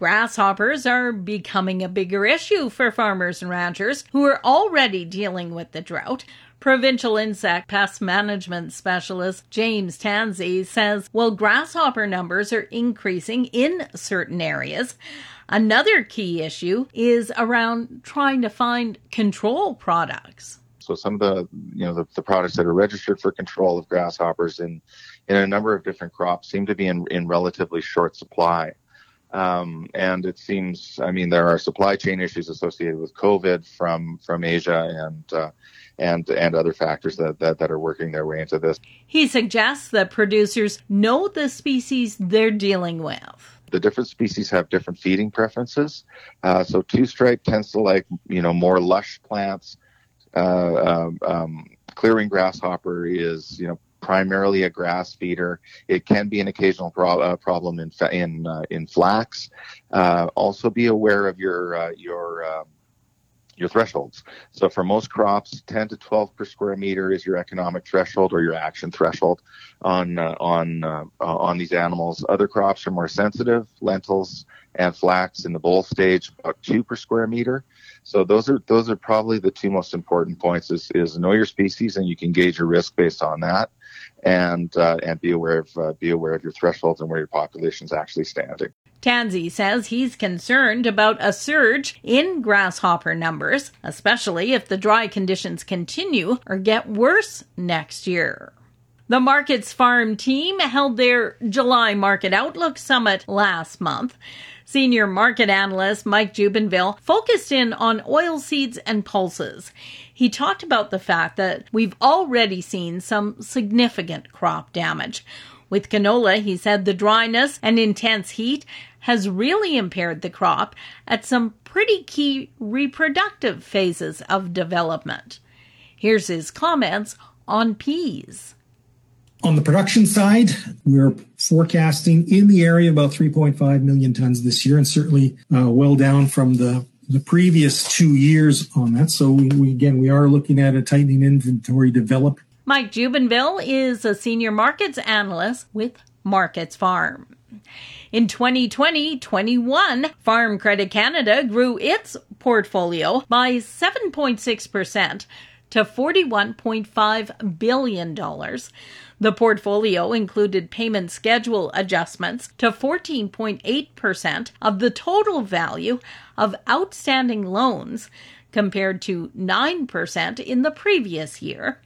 Grasshoppers are becoming a bigger issue for farmers and ranchers who are already dealing with the drought. Provincial insect pest management specialist James Tansey says while grasshopper numbers are increasing in certain areas, another key issue is around trying to find control products. So some of the you know the, the products that are registered for control of grasshoppers in in a number of different crops seem to be in, in relatively short supply. Um, and it seems, I mean, there are supply chain issues associated with COVID from from Asia and uh, and and other factors that, that that are working their way into this. He suggests that producers know the species they're dealing with. The different species have different feeding preferences. Uh, so two stripe tends to like you know more lush plants. Uh, um, um clear-winged grasshopper is you know primarily a grass feeder. It can be an occasional pro- uh, problem in in uh, in flax. Uh, also, be aware of your uh, your um, your thresholds. So for most crops, 10 to 12 per square meter is your economic threshold or your action threshold on uh, on uh, on these animals. Other crops are more sensitive. Lentils and flax in the boll stage, about two per square meter. So those are those are probably the two most important points: is, is know your species and you can gauge your risk based on that and uh, and be aware of uh, be aware of your thresholds and where your population is actually standing. Tansey says he's concerned about a surge in grasshopper numbers, especially if the dry conditions continue or get worse next year. The MarketsFarm team held their July Market Outlook Summit last month. Senior market analyst Mike Jubinville focused in on oil seeds and pulses. He talked about the fact that we've already seen some significant crop damage. With canola, he said the dryness and intense heat has really impaired the crop at some pretty key reproductive phases of development. Here's his comments on peas. On the production side, we're forecasting in the area about 3.5 million tons this year, and certainly uh, well down from the the previous two years on that. So we, we, again we are looking at a tightening inventory develop. Mike Jubinville is a senior markets analyst with MarketsFarm. In 2020-21, Farm Credit Canada grew its portfolio by 7.6% to $41.5 billion. The portfolio included payment schedule adjustments to 14.8% of the total value of outstanding loans, compared to 9% in the previous year.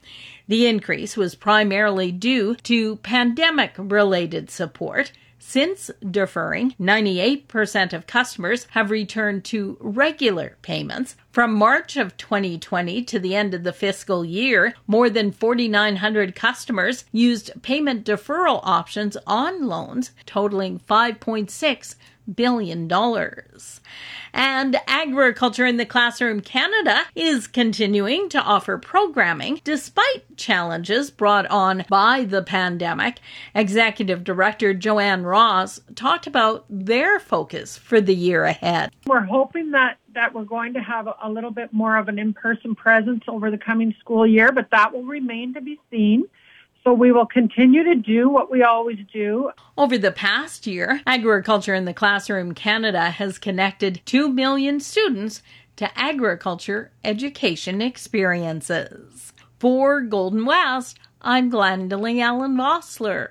The increase was primarily due to pandemic related support since deferring, 98% of customers have returned to regular payments. From March of 2020 to the end of the fiscal year, more than 4,900 customers used payment deferral options on loans totaling 5.6 billion dollars. And Agriculture in the Classroom Canada is continuing to offer programming despite challenges brought on by the pandemic. Executive Director Joanne Ross talked about their focus for the year ahead. We're hoping that that we're going to have a, little bit more of an in-person presence over the coming school year, but that will remain to be seen. So we will continue to do what we always do. Over the past year, Agriculture in the Classroom Canada has connected 2 million students to agriculture education experiences. For Golden West, I'm Glendalee Allen Vossler.